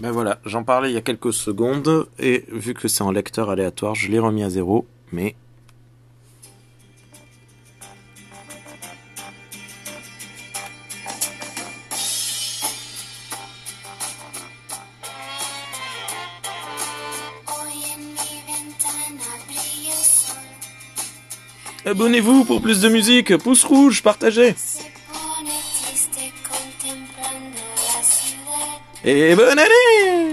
Ben voilà, j'en parlais il y a quelques secondes, et vu que c'est en lecteur aléatoire, je l'ai remis à zéro, mais... Abonnez-vous pour plus de musique, pouce rouge, partagez Eh, eh, Ebenezer!